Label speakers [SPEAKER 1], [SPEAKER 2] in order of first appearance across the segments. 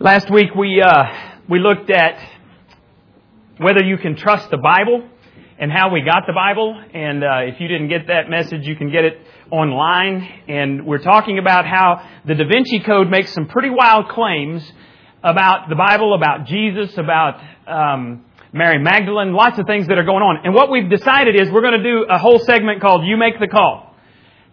[SPEAKER 1] Last week we uh, we looked at whether you can trust the Bible and how we got the Bible. And uh, if you didn't get that message, you can get it online. And we're talking about how the Da Vinci Code makes some pretty wild claims about the Bible, about Jesus, about um, Mary Magdalene, lots of things that are going on. And what we've decided is we're going to do a whole segment called "You Make the Call."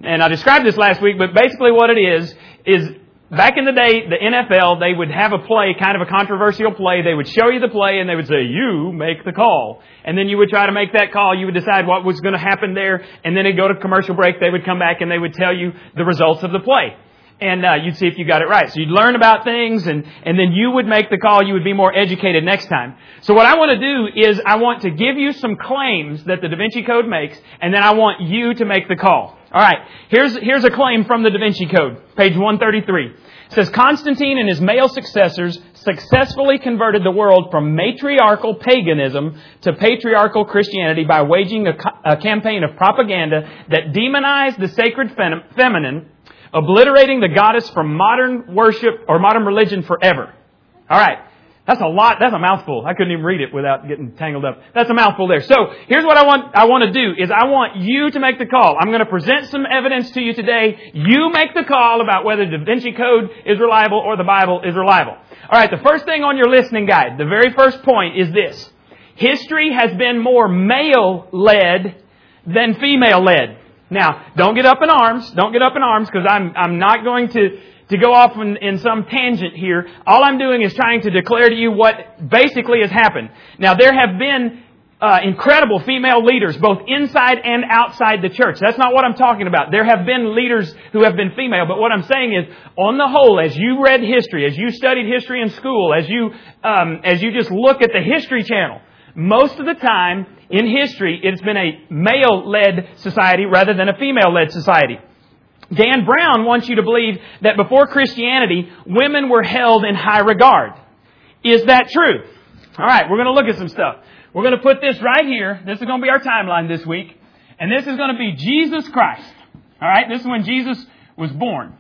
[SPEAKER 1] And I described this last week, but basically what it is is back in the day, the NFL, they would have a play, kind of a controversial play. They would show you the play and they would say, you make the call. And then you would try to make that call. You would decide what was going to happen there. And then it'd go to commercial break. They would come back and they would tell you the results of the play. And uh, you'd see if you got it right. So you'd learn about things and, and then you would make the call. You would be more educated next time. So what I want to do is I want to give you some claims that the Da Vinci Code makes and then I want you to make the call. Alright, here's, here's a claim from the Da Vinci Code, page 133. It says Constantine and his male successors successfully converted the world from matriarchal paganism to patriarchal Christianity by waging a, a campaign of propaganda that demonized the sacred fem- feminine, obliterating the goddess from modern worship or modern religion forever. All right. That's a lot. That's a mouthful. I couldn't even read it without getting tangled up. That's a mouthful there. So here's what I want, I want to do is I want you to make the call. I'm going to present some evidence to you today. You make the call about whether Da Vinci Code is reliable or the Bible is reliable. Alright, the first thing on your listening guide, the very first point is this. History has been more male-led than female-led. Now, don't get up in arms. Don't get up in arms because I'm, I'm not going to to go off in, in, some tangent here. All I'm doing is trying to declare to you what basically has happened. Now, there have been uh, incredible female leaders, both inside and outside the church. That's not what I'm talking about. There have been leaders who have been female, but what I'm saying is, on the whole, as you read history, as you studied history in school, as you um, as you just look at the History Channel, most of the time in history, it's been a male-led society rather than a female-led society. Dan Brown wants you to believe that before Christianity, women were held in high regard. Is that true? All right, we're going to look at some stuff. We're going to put this right here. This is going to be our timeline this week. And this is going to be Jesus Christ. All right, this is when Jesus was born.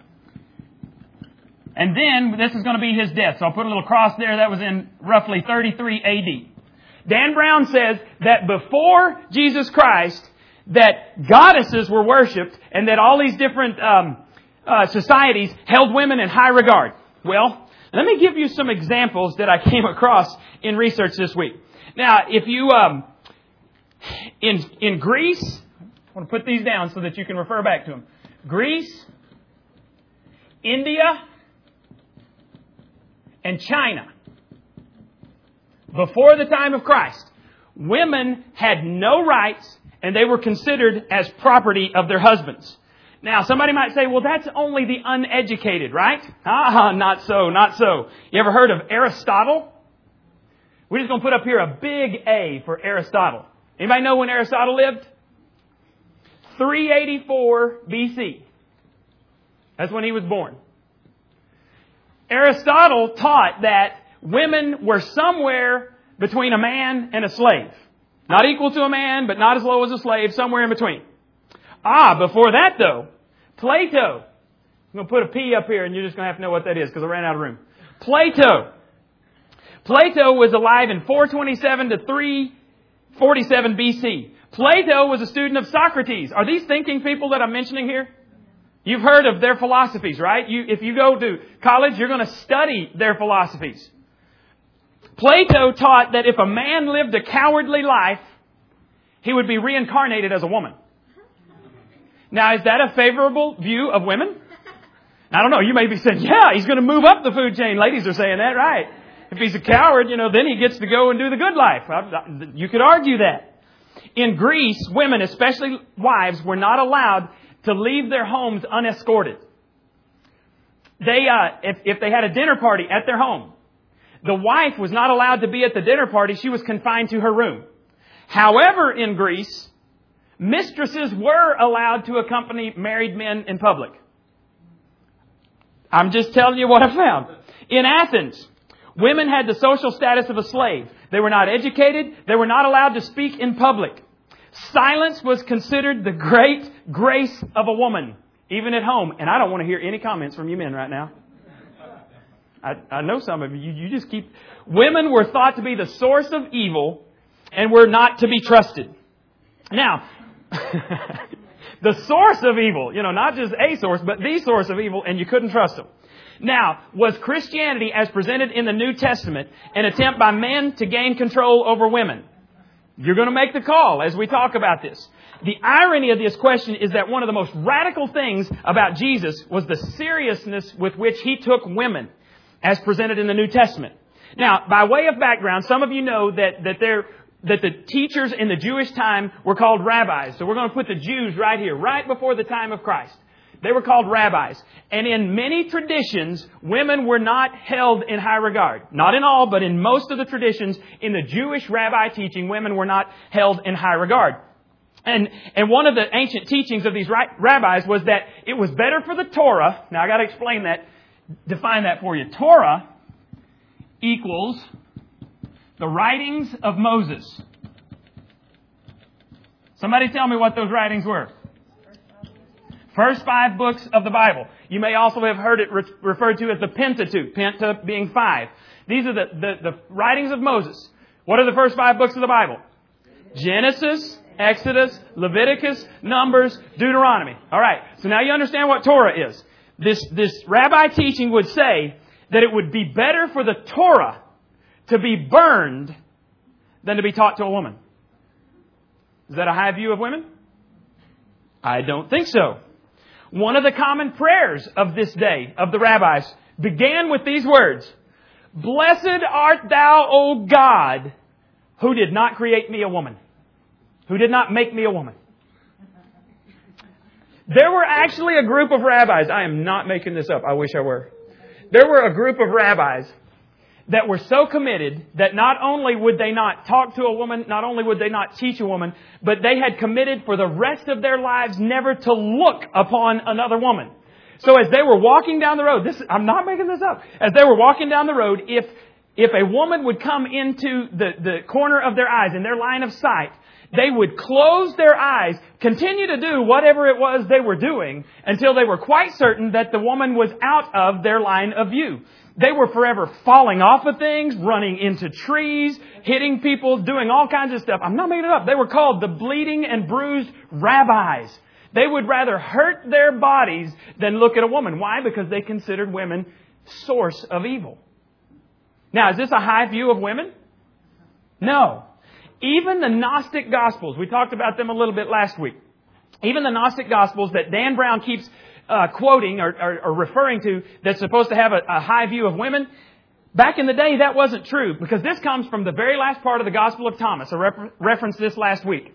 [SPEAKER 1] And then this is going to be his death. So I'll put a little cross there. That was in roughly 33 AD. Dan Brown says that before Jesus Christ, that goddesses were worshipped and that all these different um, uh, societies held women in high regard. Well, let me give you some examples that I came across in research this week. Now, if you um, in in Greece, I want to put these down so that you can refer back to them. Greece, India, and China. Before the time of Christ, women had no rights and they were considered as property of their husbands. Now, somebody might say, well, that's only the uneducated, right? Ah, not so, not so. You ever heard of Aristotle? We're just going to put up here a big A for Aristotle. Anybody know when Aristotle lived? 384 BC. That's when he was born. Aristotle taught that women were somewhere between a man and a slave. Not equal to a man, but not as low as a slave, somewhere in between. Ah, before that though, Plato. I'm going to put a P up here and you're just going to have to know what that is because I ran out of room. Plato. Plato was alive in 427 to 347 BC. Plato was a student of Socrates. Are these thinking people that I'm mentioning here? You've heard of their philosophies, right? You, if you go to college, you're going to study their philosophies. Plato taught that if a man lived a cowardly life, he would be reincarnated as a woman. Now, is that a favorable view of women? I don't know. You may be saying, yeah, he's going to move up the food chain. Ladies are saying that, right? If he's a coward, you know, then he gets to go and do the good life. You could argue that. In Greece, women, especially wives, were not allowed to leave their homes unescorted. They, uh, if, if they had a dinner party at their home, the wife was not allowed to be at the dinner party. She was confined to her room. However, in Greece, mistresses were allowed to accompany married men in public. I'm just telling you what I found. In Athens, women had the social status of a slave. They were not educated. They were not allowed to speak in public. Silence was considered the great grace of a woman, even at home. And I don't want to hear any comments from you men right now. I, I know some of you, you just keep, women were thought to be the source of evil and were not to be trusted. Now, the source of evil, you know, not just a source, but the source of evil, and you couldn't trust them. Now, was Christianity as presented in the New Testament an attempt by men to gain control over women? You're going to make the call as we talk about this. The irony of this question is that one of the most radical things about Jesus was the seriousness with which he took women as presented in the New Testament. Now, by way of background, some of you know that, that there that the teachers in the Jewish time were called rabbis. So we're going to put the Jews right here, right before the time of Christ. They were called rabbis. And in many traditions, women were not held in high regard. Not in all, but in most of the traditions, in the Jewish rabbi teaching, women were not held in high regard. And, and one of the ancient teachings of these rabbis was that it was better for the Torah. Now I gotta explain that, define that for you. Torah equals the writings of Moses. Somebody tell me what those writings were. First five books of the Bible. You may also have heard it re- referred to as the Pentateuch, Penta being five. These are the, the, the writings of Moses. What are the first five books of the Bible? Genesis, Exodus, Leviticus, Numbers, Deuteronomy. Alright, so now you understand what Torah is. This, this rabbi teaching would say that it would be better for the Torah to be burned than to be taught to a woman. Is that a high view of women? I don't think so. One of the common prayers of this day, of the rabbis, began with these words, Blessed art thou, O God, who did not create me a woman, who did not make me a woman. There were actually a group of rabbis, I am not making this up, I wish I were. There were a group of rabbis that were so committed that not only would they not talk to a woman, not only would they not teach a woman, but they had committed for the rest of their lives never to look upon another woman. So as they were walking down the road, this, I'm not making this up, as they were walking down the road, if, if a woman would come into the, the corner of their eyes, in their line of sight, they would close their eyes, continue to do whatever it was they were doing until they were quite certain that the woman was out of their line of view. They were forever falling off of things, running into trees, hitting people, doing all kinds of stuff. I'm not making it up. They were called the bleeding and bruised rabbis. They would rather hurt their bodies than look at a woman. Why? Because they considered women source of evil. Now, is this a high view of women? No. Even the Gnostic Gospels, we talked about them a little bit last week. Even the Gnostic Gospels that Dan Brown keeps uh, quoting or, or, or, referring to that's supposed to have a, a high view of women, back in the day that wasn't true because this comes from the very last part of the Gospel of Thomas. I refer- referenced this last week.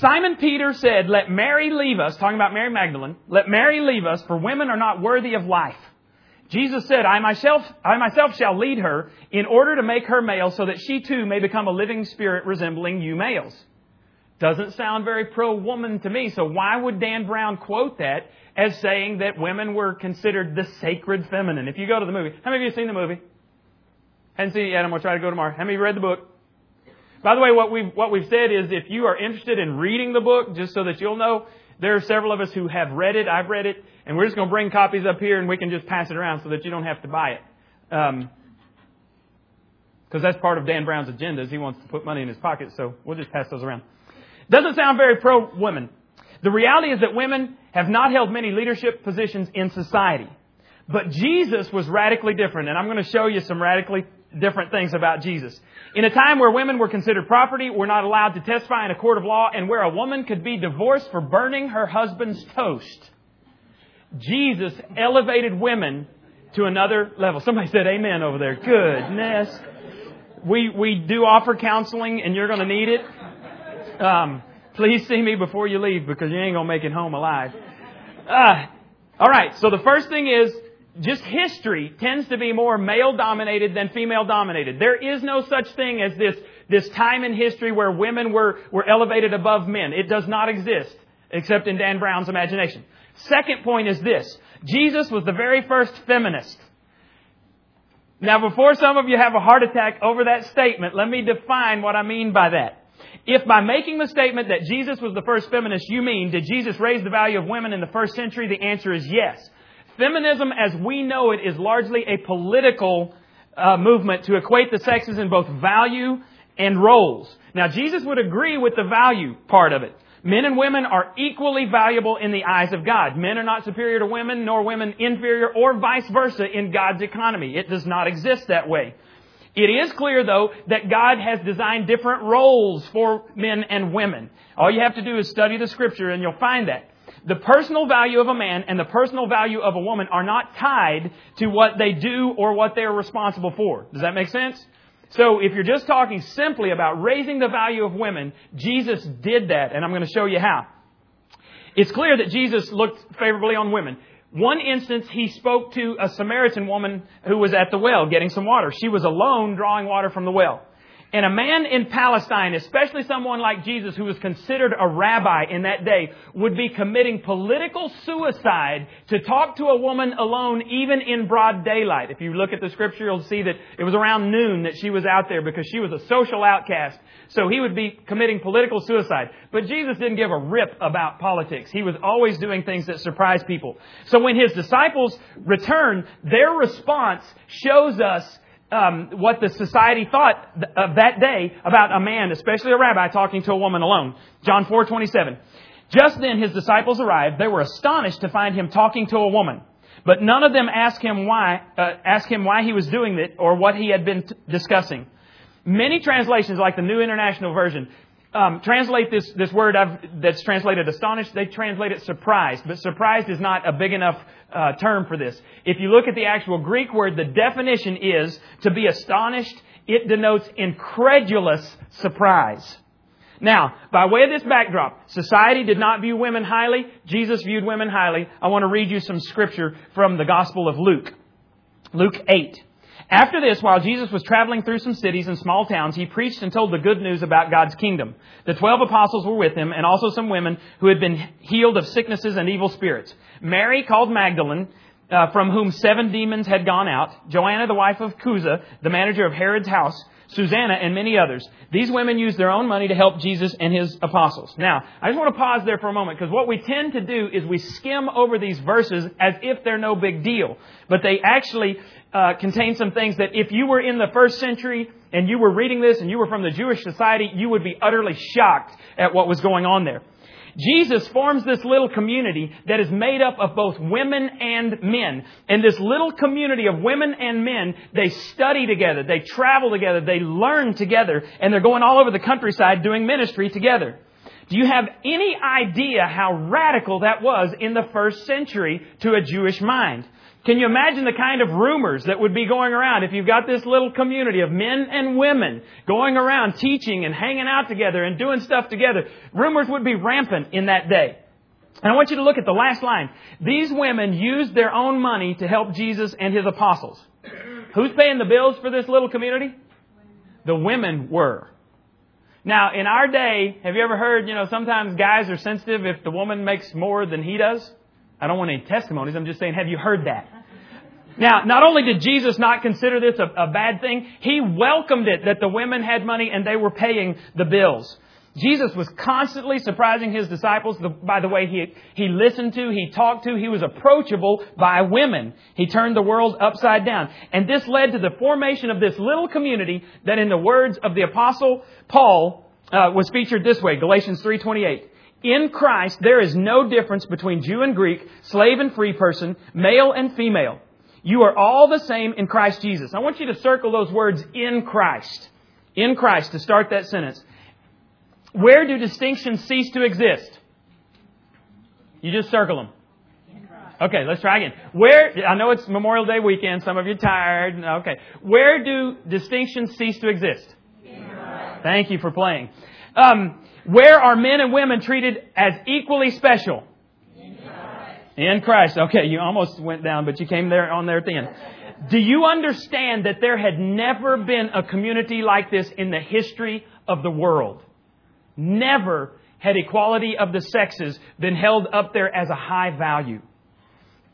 [SPEAKER 1] Simon Peter said, let Mary leave us, talking about Mary Magdalene, let Mary leave us, for women are not worthy of life. Jesus said, I myself, I myself shall lead her in order to make her male so that she too may become a living spirit resembling you males. Doesn't sound very pro-woman to me, so why would Dan Brown quote that as saying that women were considered the sacred feminine? If you go to the movie, how many of you have seen the movie? Hadn't seen it yet, I'm going to try to go tomorrow. How many of you read the book? By the way, what we've, what we've said is if you are interested in reading the book, just so that you'll know, there are several of us who have read it, I've read it, and we're just going to bring copies up here and we can just pass it around so that you don't have to buy it. Um, because that's part of Dan Brown's agenda is he wants to put money in his pocket, so we'll just pass those around. Doesn't sound very pro women. The reality is that women have not held many leadership positions in society. But Jesus was radically different, and I'm going to show you some radically different things about Jesus. In a time where women were considered property, were not allowed to testify in a court of law, and where a woman could be divorced for burning her husband's toast, Jesus elevated women to another level. Somebody said amen over there. Goodness. We, we do offer counseling, and you're going to need it. Um, please see me before you leave because you ain't gonna make it home alive. Uh, all right. So the first thing is just history tends to be more male dominated than female dominated. There is no such thing as this this time in history where women were were elevated above men. It does not exist except in Dan Brown's imagination. Second point is this. Jesus was the very first feminist. Now, before some of you have a heart attack over that statement, let me define what I mean by that. If by making the statement that Jesus was the first feminist, you mean, did Jesus raise the value of women in the first century? The answer is yes. Feminism, as we know it, is largely a political uh, movement to equate the sexes in both value and roles. Now, Jesus would agree with the value part of it. Men and women are equally valuable in the eyes of God. Men are not superior to women, nor women inferior, or vice versa in God's economy. It does not exist that way. It is clear, though, that God has designed different roles for men and women. All you have to do is study the scripture and you'll find that. The personal value of a man and the personal value of a woman are not tied to what they do or what they are responsible for. Does that make sense? So if you're just talking simply about raising the value of women, Jesus did that, and I'm going to show you how. It's clear that Jesus looked favorably on women. One instance, he spoke to a Samaritan woman who was at the well getting some water. She was alone drawing water from the well. And a man in Palestine, especially someone like Jesus who was considered a rabbi in that day, would be committing political suicide to talk to a woman alone even in broad daylight. If you look at the scripture, you'll see that it was around noon that she was out there because she was a social outcast. So he would be committing political suicide. But Jesus didn't give a rip about politics. He was always doing things that surprised people. So when his disciples return, their response shows us um, what the society thought of that day about a man, especially a rabbi, talking to a woman alone. John 4:27. Just then his disciples arrived. They were astonished to find him talking to a woman, but none of them asked him why uh, asked him why he was doing it or what he had been t- discussing. Many translations, like the New International Version, um, translate this, this word I've, that's translated astonished, they translate it surprised. But surprised is not a big enough uh, term for this. If you look at the actual Greek word, the definition is to be astonished. It denotes incredulous surprise. Now, by way of this backdrop, society did not view women highly. Jesus viewed women highly. I want to read you some scripture from the Gospel of Luke. Luke 8. After this, while Jesus was traveling through some cities and small towns, he preached and told the good news about God's kingdom. The twelve apostles were with him, and also some women who had been healed of sicknesses and evil spirits. Mary, called Magdalene, uh, from whom seven demons had gone out, Joanna, the wife of Chuza, the manager of Herod's house, Susanna, and many others. These women used their own money to help Jesus and his apostles. Now, I just want to pause there for a moment because what we tend to do is we skim over these verses as if they're no big deal. But they actually uh, contain some things that if you were in the first century and you were reading this and you were from the Jewish society, you would be utterly shocked at what was going on there. Jesus forms this little community that is made up of both women and men. And this little community of women and men, they study together, they travel together, they learn together, and they're going all over the countryside doing ministry together. Do you have any idea how radical that was in the first century to a Jewish mind? Can you imagine the kind of rumors that would be going around if you've got this little community of men and women going around teaching and hanging out together and doing stuff together? Rumors would be rampant in that day. And I want you to look at the last line. These women used their own money to help Jesus and his apostles. Who's paying the bills for this little community? The women were. Now, in our day, have you ever heard, you know, sometimes guys are sensitive if the woman makes more than he does? I don't want any testimonies. I'm just saying, have you heard that? Now, not only did Jesus not consider this a, a, bad thing, he welcomed it that the women had money and they were paying the bills. Jesus was constantly surprising his disciples by the way he, he listened to, he talked to, he was approachable by women. He turned the world upside down. And this led to the formation of this little community that in the words of the apostle Paul uh, was featured this way, Galatians 3.28. In Christ, there is no difference between Jew and Greek, slave and free person, male and female. You are all the same in Christ Jesus. I want you to circle those words in Christ. In Christ to start that sentence. Where do distinctions cease to exist? You just circle them. Okay, let's try again. Where, I know it's Memorial Day weekend, some of you are tired. Okay. Where do distinctions cease to exist? Thank you for playing. Um, where are men and women treated as equally special? In Christ. Okay, you almost went down, but you came there on there at the end. Do you understand that there had never been a community like this in the history of the world? Never had equality of the sexes been held up there as a high value.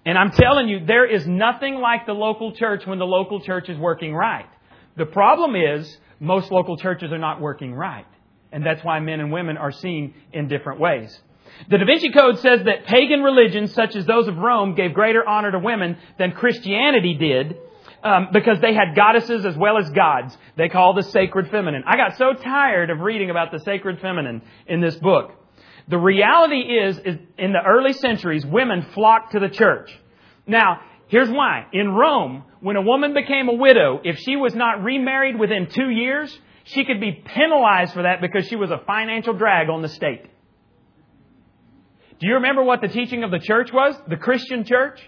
[SPEAKER 1] And I'm telling you, there is nothing like the local church when the local church is working right. The problem is, most local churches are not working right. And that's why men and women are seen in different ways. The Da Vinci Code says that pagan religions, such as those of Rome, gave greater honor to women than Christianity did. Um, because they had goddesses as well as gods. They call the sacred feminine. I got so tired of reading about the sacred feminine in this book. The reality is, is in the early centuries, women flocked to the church. Now, here's why. In Rome, when a woman became a widow, if she was not remarried within two years, she could be penalized for that because she was a financial drag on the state. Do you remember what the teaching of the church was? The Christian church?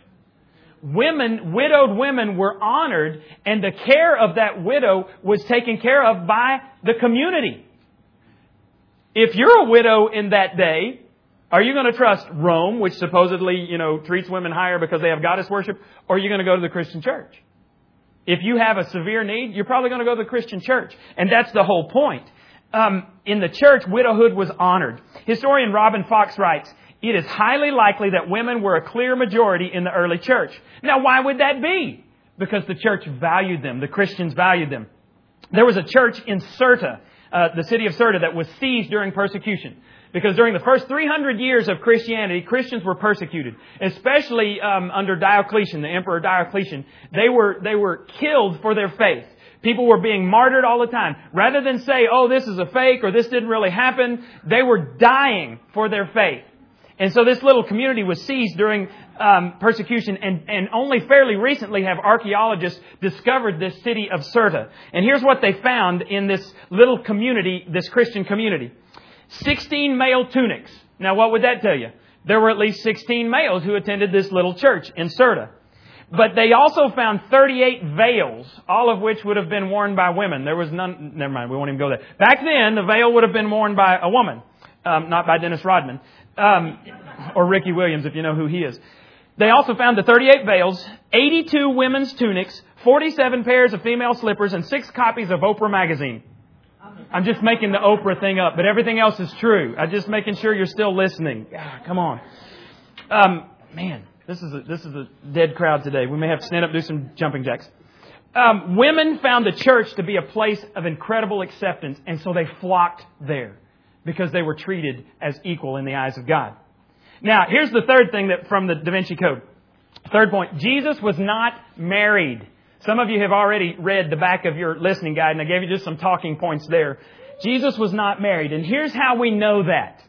[SPEAKER 1] Women, widowed women were honored and the care of that widow was taken care of by the community. If you're a widow in that day, are you going to trust Rome, which supposedly, you know, treats women higher because they have goddess worship, or are you going to go to the Christian church? If you have a severe need, you're probably going to go to the Christian church. And that's the whole point. Um, in the church, widowhood was honored. Historian Robin Fox writes, it is highly likely that women were a clear majority in the early church. Now, why would that be? Because the church valued them. The Christians valued them. There was a church in Cirta, uh, the city of Cirta, that was seized during persecution. Because during the first 300 years of Christianity, Christians were persecuted, especially um, under Diocletian, the Emperor Diocletian. They were they were killed for their faith. People were being martyred all the time. Rather than say, "Oh, this is a fake" or "This didn't really happen," they were dying for their faith. And so this little community was seized during um, persecution, and, and only fairly recently have archaeologists discovered this city of Cirta. And here's what they found in this little community, this Christian community. 16 male tunics. Now what would that tell you? There were at least 16 males who attended this little church in Cirta. But they also found 38 veils, all of which would have been worn by women. There was none, never mind, we won't even go there. Back then, the veil would have been worn by a woman, um, not by Dennis Rodman um, or Ricky Williams, if you know who he is. They also found the 38 veils, 82 women's tunics, 47 pairs of female slippers, and six copies of Oprah magazine. I'm just making the Oprah thing up, but everything else is true. I'm just making sure you're still listening. Ah, come on. Um, man, this is a, this is a dead crowd today. We may have to stand up do some jumping jacks. Um, women found the church to be a place of incredible acceptance, and so they flocked there because they were treated as equal in the eyes of God. Now, here's the third thing that from the Da Vinci Code. Third point. Jesus was not married. Some of you have already read the back of your listening guide and I gave you just some talking points there. Jesus was not married. And here's how we know that.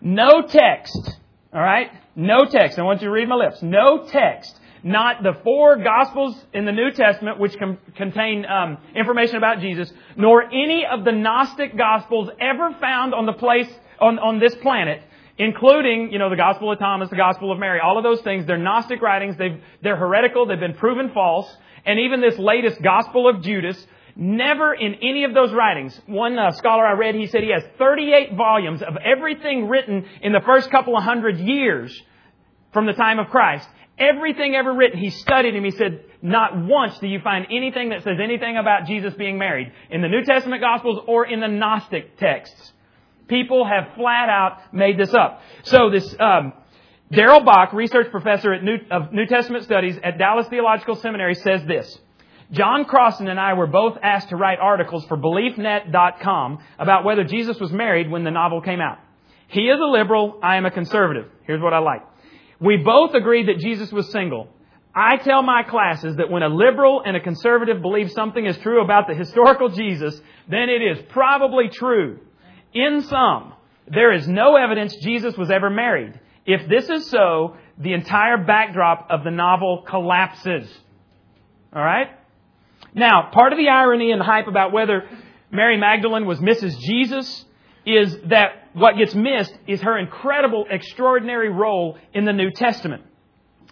[SPEAKER 1] No text. Alright? No text. I want you to read my lips. No text not the four Gospels in the New Testament, which com- contain um, information about Jesus, nor any of the Gnostic Gospels ever found on the place on, on this planet, including you know the Gospel of Thomas, the Gospel of Mary, all of those things. They're Gnostic writings. They've, they're heretical. They've been proven false. And even this latest Gospel of Judas, never in any of those writings. One uh, scholar I read, he said he has 38 volumes of everything written in the first couple of hundred years from the time of Christ. Everything ever written, he studied him. He said, not once do you find anything that says anything about Jesus being married in the New Testament Gospels or in the Gnostic texts. People have flat out made this up. So this, um, Darrell Bock, research professor New, of New Testament studies at Dallas Theological Seminary says this. John Crossan and I were both asked to write articles for BeliefNet.com about whether Jesus was married when the novel came out. He is a liberal, I am a conservative. Here's what I like. We both agreed that Jesus was single. I tell my classes that when a liberal and a conservative believe something is true about the historical Jesus, then it is probably true. In sum, there is no evidence Jesus was ever married. If this is so, the entire backdrop of the novel collapses. Alright? Now, part of the irony and hype about whether Mary Magdalene was Mrs. Jesus is that what gets missed is her incredible, extraordinary role in the New Testament.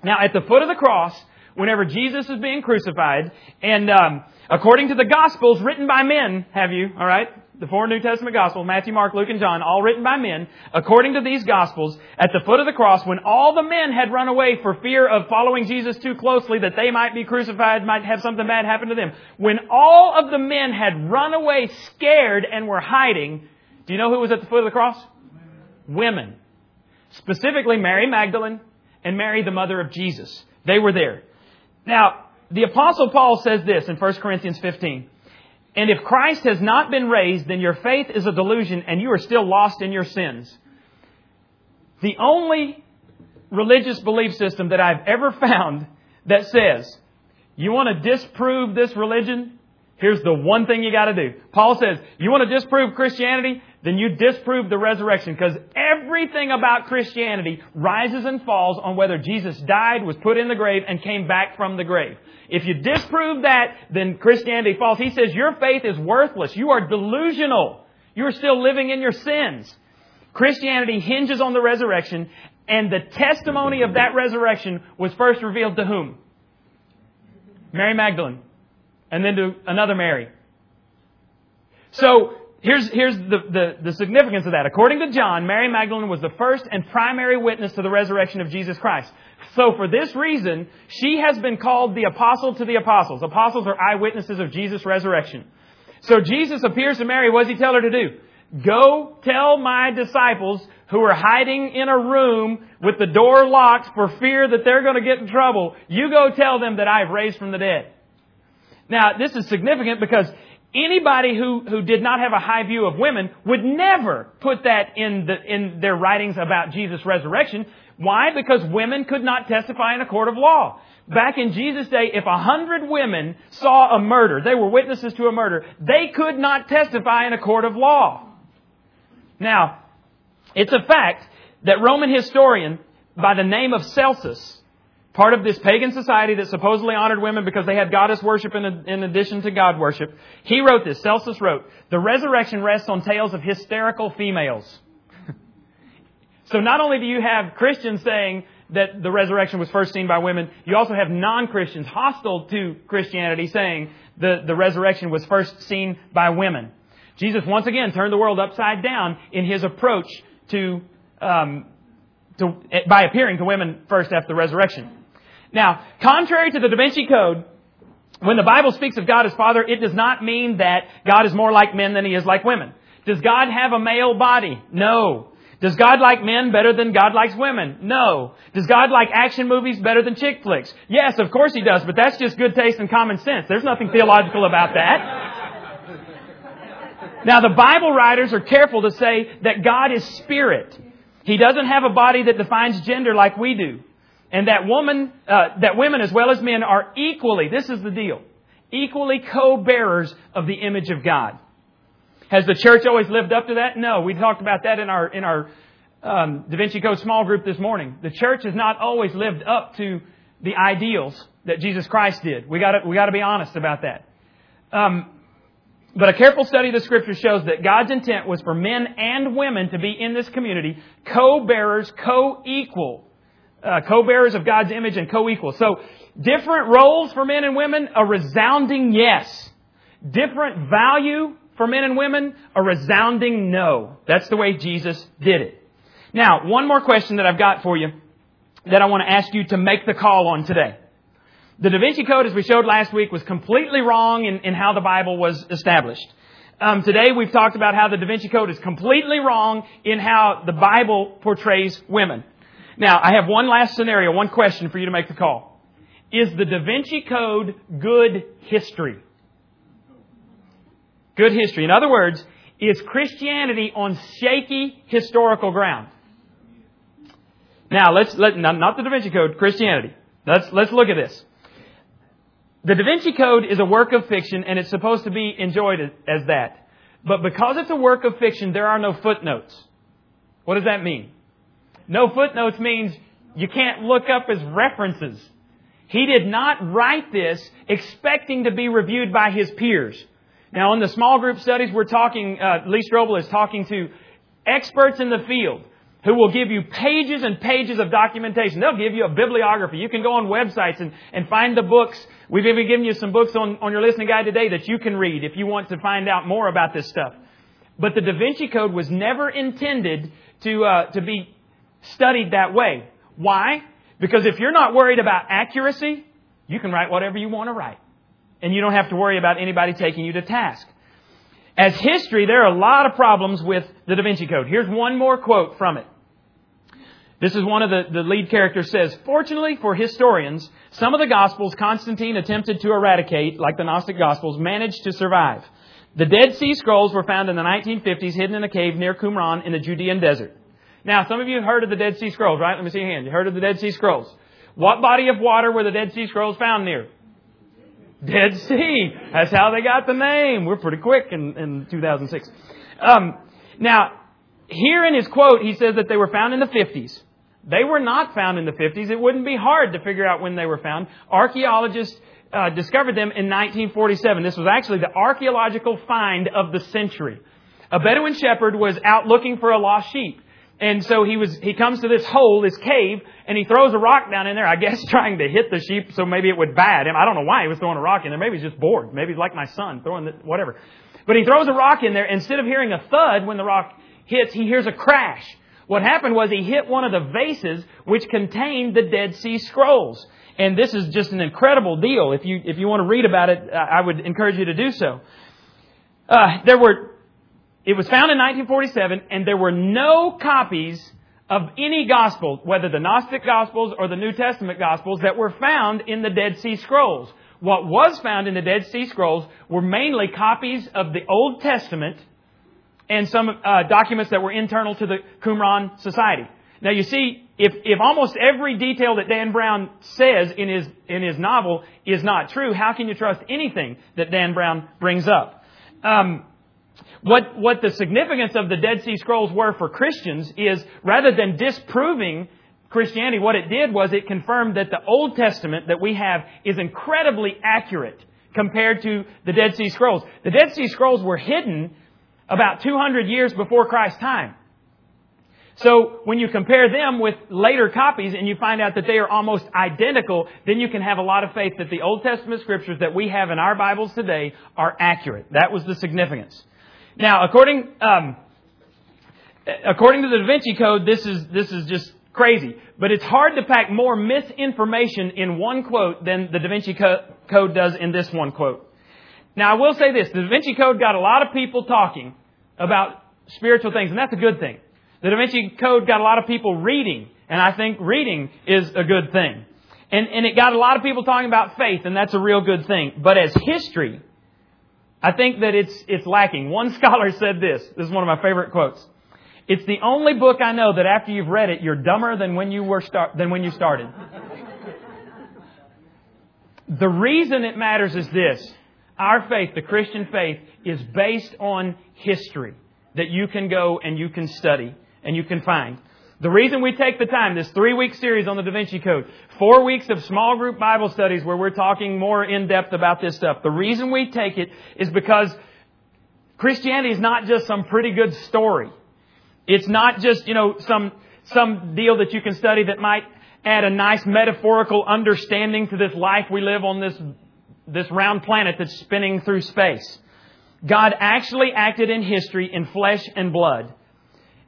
[SPEAKER 1] Now, at the foot of the cross, whenever Jesus is being crucified, and um, according to the Gospels written by men, have you, all right? The four New Testament Gospels, Matthew, Mark, Luke, and John, all written by men. According to these Gospels, at the foot of the cross, when all the men had run away for fear of following Jesus too closely, that they might be crucified, might have something bad happen to them, when all of the men had run away scared and were hiding, do you know who was at the foot of the cross? Women. Specifically Mary Magdalene and Mary, the mother of Jesus. They were there. Now, the apostle Paul says this in 1 Corinthians 15. And if Christ has not been raised, then your faith is a delusion and you are still lost in your sins. The only religious belief system that I've ever found that says, you want to disprove this religion? Here's the one thing you got to do. Paul says, you want to disprove Christianity? Then you disprove the resurrection because everything about Christianity rises and falls on whether Jesus died, was put in the grave, and came back from the grave. If you disprove that, then Christianity falls. He says your faith is worthless. You are delusional. You are still living in your sins. Christianity hinges on the resurrection, and the testimony of that resurrection was first revealed to whom? Mary Magdalene and then to another Mary. So here's, here's the, the, the, significance of that. According to John, Mary Magdalene was the first and primary witness to the resurrection of Jesus Christ. So for this reason, she has been called the apostle to the apostles. Apostles are eyewitnesses of Jesus' resurrection. So Jesus appears to Mary. What does he tell her to do? Go tell my disciples who are hiding in a room with the door locked for fear that they're going to get in trouble. You go tell them that I've raised from the dead. Now, this is significant because anybody who, who did not have a high view of women would never put that in, the, in their writings about Jesus' resurrection. Why? Because women could not testify in a court of law. Back in Jesus' day, if a hundred women saw a murder, they were witnesses to a murder, they could not testify in a court of law. Now, it's a fact that Roman historian by the name of Celsus part of this pagan society that supposedly honored women because they had goddess worship in, in addition to God worship. He wrote this. Celsus wrote, The resurrection rests on tales of hysterical females. so not only do you have Christians saying that the resurrection was first seen by women, you also have non-Christians hostile to Christianity saying the, the resurrection was first seen by women. Jesus once again turned the world upside down in his approach to, um, to by appearing to women first after the resurrection. Now, contrary to the Da Vinci Code, when the Bible speaks of God as Father, it does not mean that God is more like men than He is like women. Does God have a male body? No. Does God like men better than God likes women? No. Does God like action movies better than chick flicks? Yes, of course He does, but that's just good taste and common sense. There's nothing theological about that. Now, the Bible writers are careful to say that God is spirit. He doesn't have a body that defines gender like we do. And that woman, uh, that women as well as men are equally, this is the deal, equally co-bearers of the image of God. Has the church always lived up to that? No. We talked about that in our, in our um, Da Vinci Code small group this morning. The church has not always lived up to the ideals that Jesus Christ did. We gotta, we gotta be honest about that. Um, but a careful study of the scripture shows that God's intent was for men and women to be in this community co-bearers, co-equal uh, co-bearers of God's image and co-equal. So, different roles for men and women, a resounding yes. Different value for men and women, a resounding no. That's the way Jesus did it. Now, one more question that I've got for you that I want to ask you to make the call on today. The Da Vinci Code, as we showed last week, was completely wrong in, in how the Bible was established. Um, today we've talked about how the Da Vinci Code is completely wrong in how the Bible portrays women. Now, I have one last scenario, one question for you to make the call. Is the Da Vinci Code good history? Good history. In other words, is Christianity on shaky historical ground? Now, let's let not the Da Vinci Code, Christianity. Let's let's look at this. The Da Vinci Code is a work of fiction, and it's supposed to be enjoyed as that. But because it's a work of fiction, there are no footnotes. What does that mean? No footnotes means you can't look up as references. He did not write this expecting to be reviewed by his peers. Now, in the small group studies, we're talking, uh, Lee Strobel is talking to experts in the field who will give you pages and pages of documentation. They'll give you a bibliography. You can go on websites and, and find the books. We've even given you some books on, on your listening guide today that you can read if you want to find out more about this stuff. But the Da Vinci Code was never intended to, uh, to be studied that way. Why? Because if you're not worried about accuracy, you can write whatever you want to write. And you don't have to worry about anybody taking you to task. As history, there are a lot of problems with the Da Vinci Code. Here's one more quote from it. This is one of the, the lead characters says, Fortunately for historians, some of the Gospels Constantine attempted to eradicate, like the Gnostic Gospels, managed to survive. The Dead Sea Scrolls were found in the 1950s hidden in a cave near Qumran in the Judean desert. Now, some of you have heard of the Dead Sea Scrolls, right? Let me see your hand. You heard of the Dead Sea Scrolls. What body of water were the Dead Sea Scrolls found near? Dead Sea. That's how they got the name. We're pretty quick in, in 2006. Um, now, here in his quote, he says that they were found in the 50s. They were not found in the 50s. It wouldn't be hard to figure out when they were found. Archaeologists uh, discovered them in 1947. This was actually the archaeological find of the century. A Bedouin shepherd was out looking for a lost sheep. And so he was, he comes to this hole, this cave, and he throws a rock down in there, I guess trying to hit the sheep so maybe it would bad him. I don't know why he was throwing a rock in there. Maybe he's just bored. Maybe he's like my son, throwing the, whatever. But he throws a rock in there. Instead of hearing a thud when the rock hits, he hears a crash. What happened was he hit one of the vases which contained the Dead Sea Scrolls. And this is just an incredible deal. If you, if you want to read about it, I would encourage you to do so. Uh, there were, it was found in 1947 and there were no copies of any gospel, whether the Gnostic Gospels or the New Testament Gospels, that were found in the Dead Sea Scrolls. What was found in the Dead Sea Scrolls were mainly copies of the Old Testament and some uh, documents that were internal to the Qumran society. Now you see, if, if almost every detail that Dan Brown says in his, in his novel is not true, how can you trust anything that Dan Brown brings up? Um, what, what the significance of the Dead Sea Scrolls were for Christians is rather than disproving Christianity, what it did was it confirmed that the Old Testament that we have is incredibly accurate compared to the Dead Sea Scrolls. The Dead Sea Scrolls were hidden about 200 years before Christ's time. So when you compare them with later copies and you find out that they are almost identical, then you can have a lot of faith that the Old Testament scriptures that we have in our Bibles today are accurate. That was the significance. Now, according um, according to the Da Vinci Code, this is this is just crazy. But it's hard to pack more misinformation in one quote than the Da Vinci Code does in this one quote. Now, I will say this. The Da Vinci Code got a lot of people talking about spiritual things, and that's a good thing. The Da Vinci Code got a lot of people reading, and I think reading is a good thing. And, and it got a lot of people talking about faith, and that's a real good thing. But as history, I think that it's, it's lacking. One scholar said this. This is one of my favorite quotes. It's the only book I know that after you've read it, you're dumber than when you were start, than when you started. the reason it matters is this. Our faith, the Christian faith, is based on history that you can go and you can study and you can find. The reason we take the time, this three week series on the Da Vinci Code, four weeks of small group Bible studies where we're talking more in depth about this stuff, the reason we take it is because Christianity is not just some pretty good story. It's not just, you know, some, some deal that you can study that might add a nice metaphorical understanding to this life we live on this this round planet that's spinning through space. God actually acted in history in flesh and blood.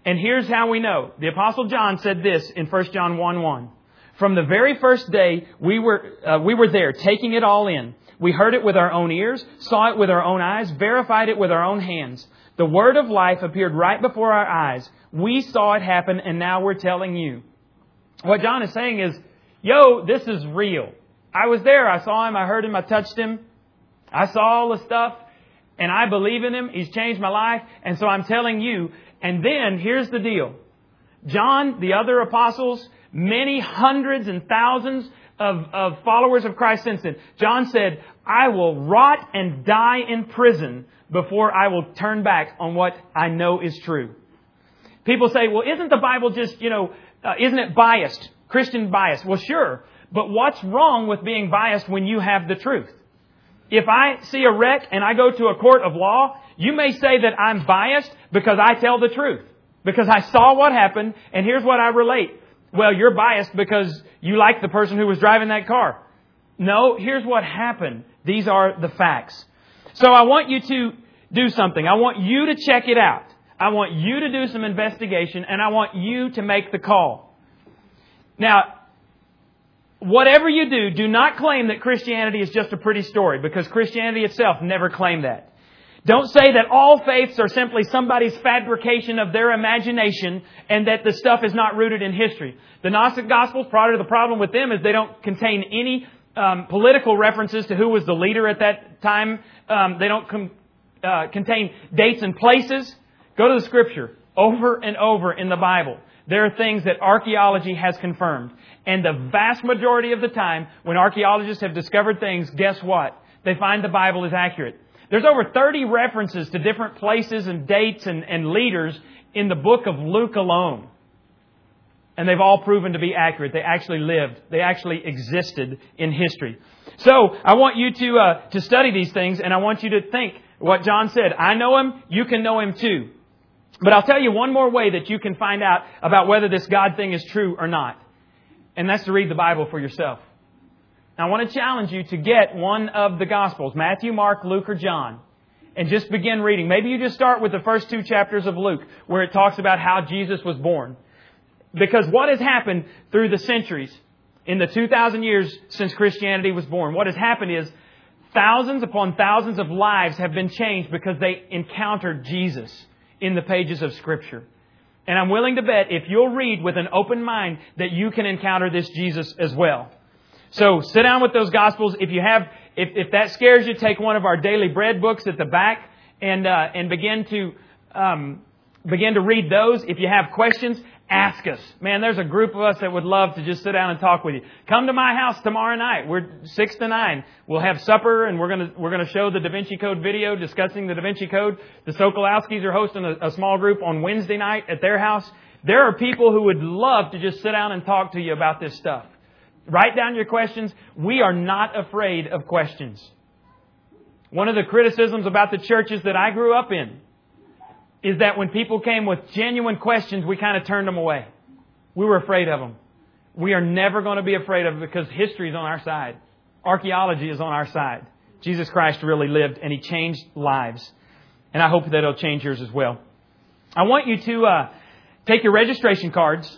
[SPEAKER 1] And here's how we know. The apostle John said this in 1 John 1 1. From the very first day, we were, uh, we were there, taking it all in. We heard it with our own ears, saw it with our own eyes, verified it with our own hands. The word of life appeared right before our eyes. We saw it happen, and now we're telling you. What John is saying is, yo, this is real. I was there. I saw him. I heard him. I touched him. I saw all the stuff and I believe in him. He's changed my life. And so I'm telling you. And then here's the deal. John, the other apostles, many hundreds and thousands of, of followers of Christ since then. John said, I will rot and die in prison before I will turn back on what I know is true. People say, well, isn't the Bible just, you know, uh, isn't it biased? Christian bias? Well, sure. But what's wrong with being biased when you have the truth? If I see a wreck and I go to a court of law, you may say that I'm biased because I tell the truth. Because I saw what happened and here's what I relate. Well, you're biased because you like the person who was driving that car. No, here's what happened. These are the facts. So I want you to do something. I want you to check it out. I want you to do some investigation and I want you to make the call. Now, whatever you do, do not claim that Christianity is just a pretty story because Christianity itself never claimed that. Don't say that all faiths are simply somebody's fabrication of their imagination and that the stuff is not rooted in history. The Gnostic Gospels, part of the problem with them is they don't contain any um, political references to who was the leader at that time. Um, they don't com- uh, contain dates and places. Go to the Scripture over and over in the Bible. there are things that archaeology has confirmed. And the vast majority of the time, when archaeologists have discovered things, guess what? They find the Bible is accurate. There's over 30 references to different places and dates and, and leaders in the book of Luke alone. And they've all proven to be accurate. They actually lived. They actually existed in history. So, I want you to, uh, to study these things and I want you to think what John said. I know him, you can know him too. But I'll tell you one more way that you can find out about whether this God thing is true or not. And that's to read the Bible for yourself. Now, I want to challenge you to get one of the Gospels, Matthew, Mark, Luke, or John, and just begin reading. Maybe you just start with the first two chapters of Luke, where it talks about how Jesus was born. Because what has happened through the centuries, in the 2,000 years since Christianity was born, what has happened is thousands upon thousands of lives have been changed because they encountered Jesus in the pages of Scripture. And I'm willing to bet if you'll read with an open mind that you can encounter this Jesus as well. So sit down with those Gospels. If you have, if, if that scares you, take one of our daily bread books at the back and uh, and begin to um, begin to read those. If you have questions, ask us. Man, there's a group of us that would love to just sit down and talk with you. Come to my house tomorrow night. We're six to nine. We'll have supper and we're gonna we're gonna show the Da Vinci Code video discussing the Da Vinci Code. The Sokolowskis are hosting a, a small group on Wednesday night at their house. There are people who would love to just sit down and talk to you about this stuff. Write down your questions. We are not afraid of questions. One of the criticisms about the churches that I grew up in is that when people came with genuine questions, we kind of turned them away. We were afraid of them. We are never going to be afraid of them because history is on our side. Archaeology is on our side. Jesus Christ really lived and he changed lives. And I hope that it'll change yours as well. I want you to uh, take your registration cards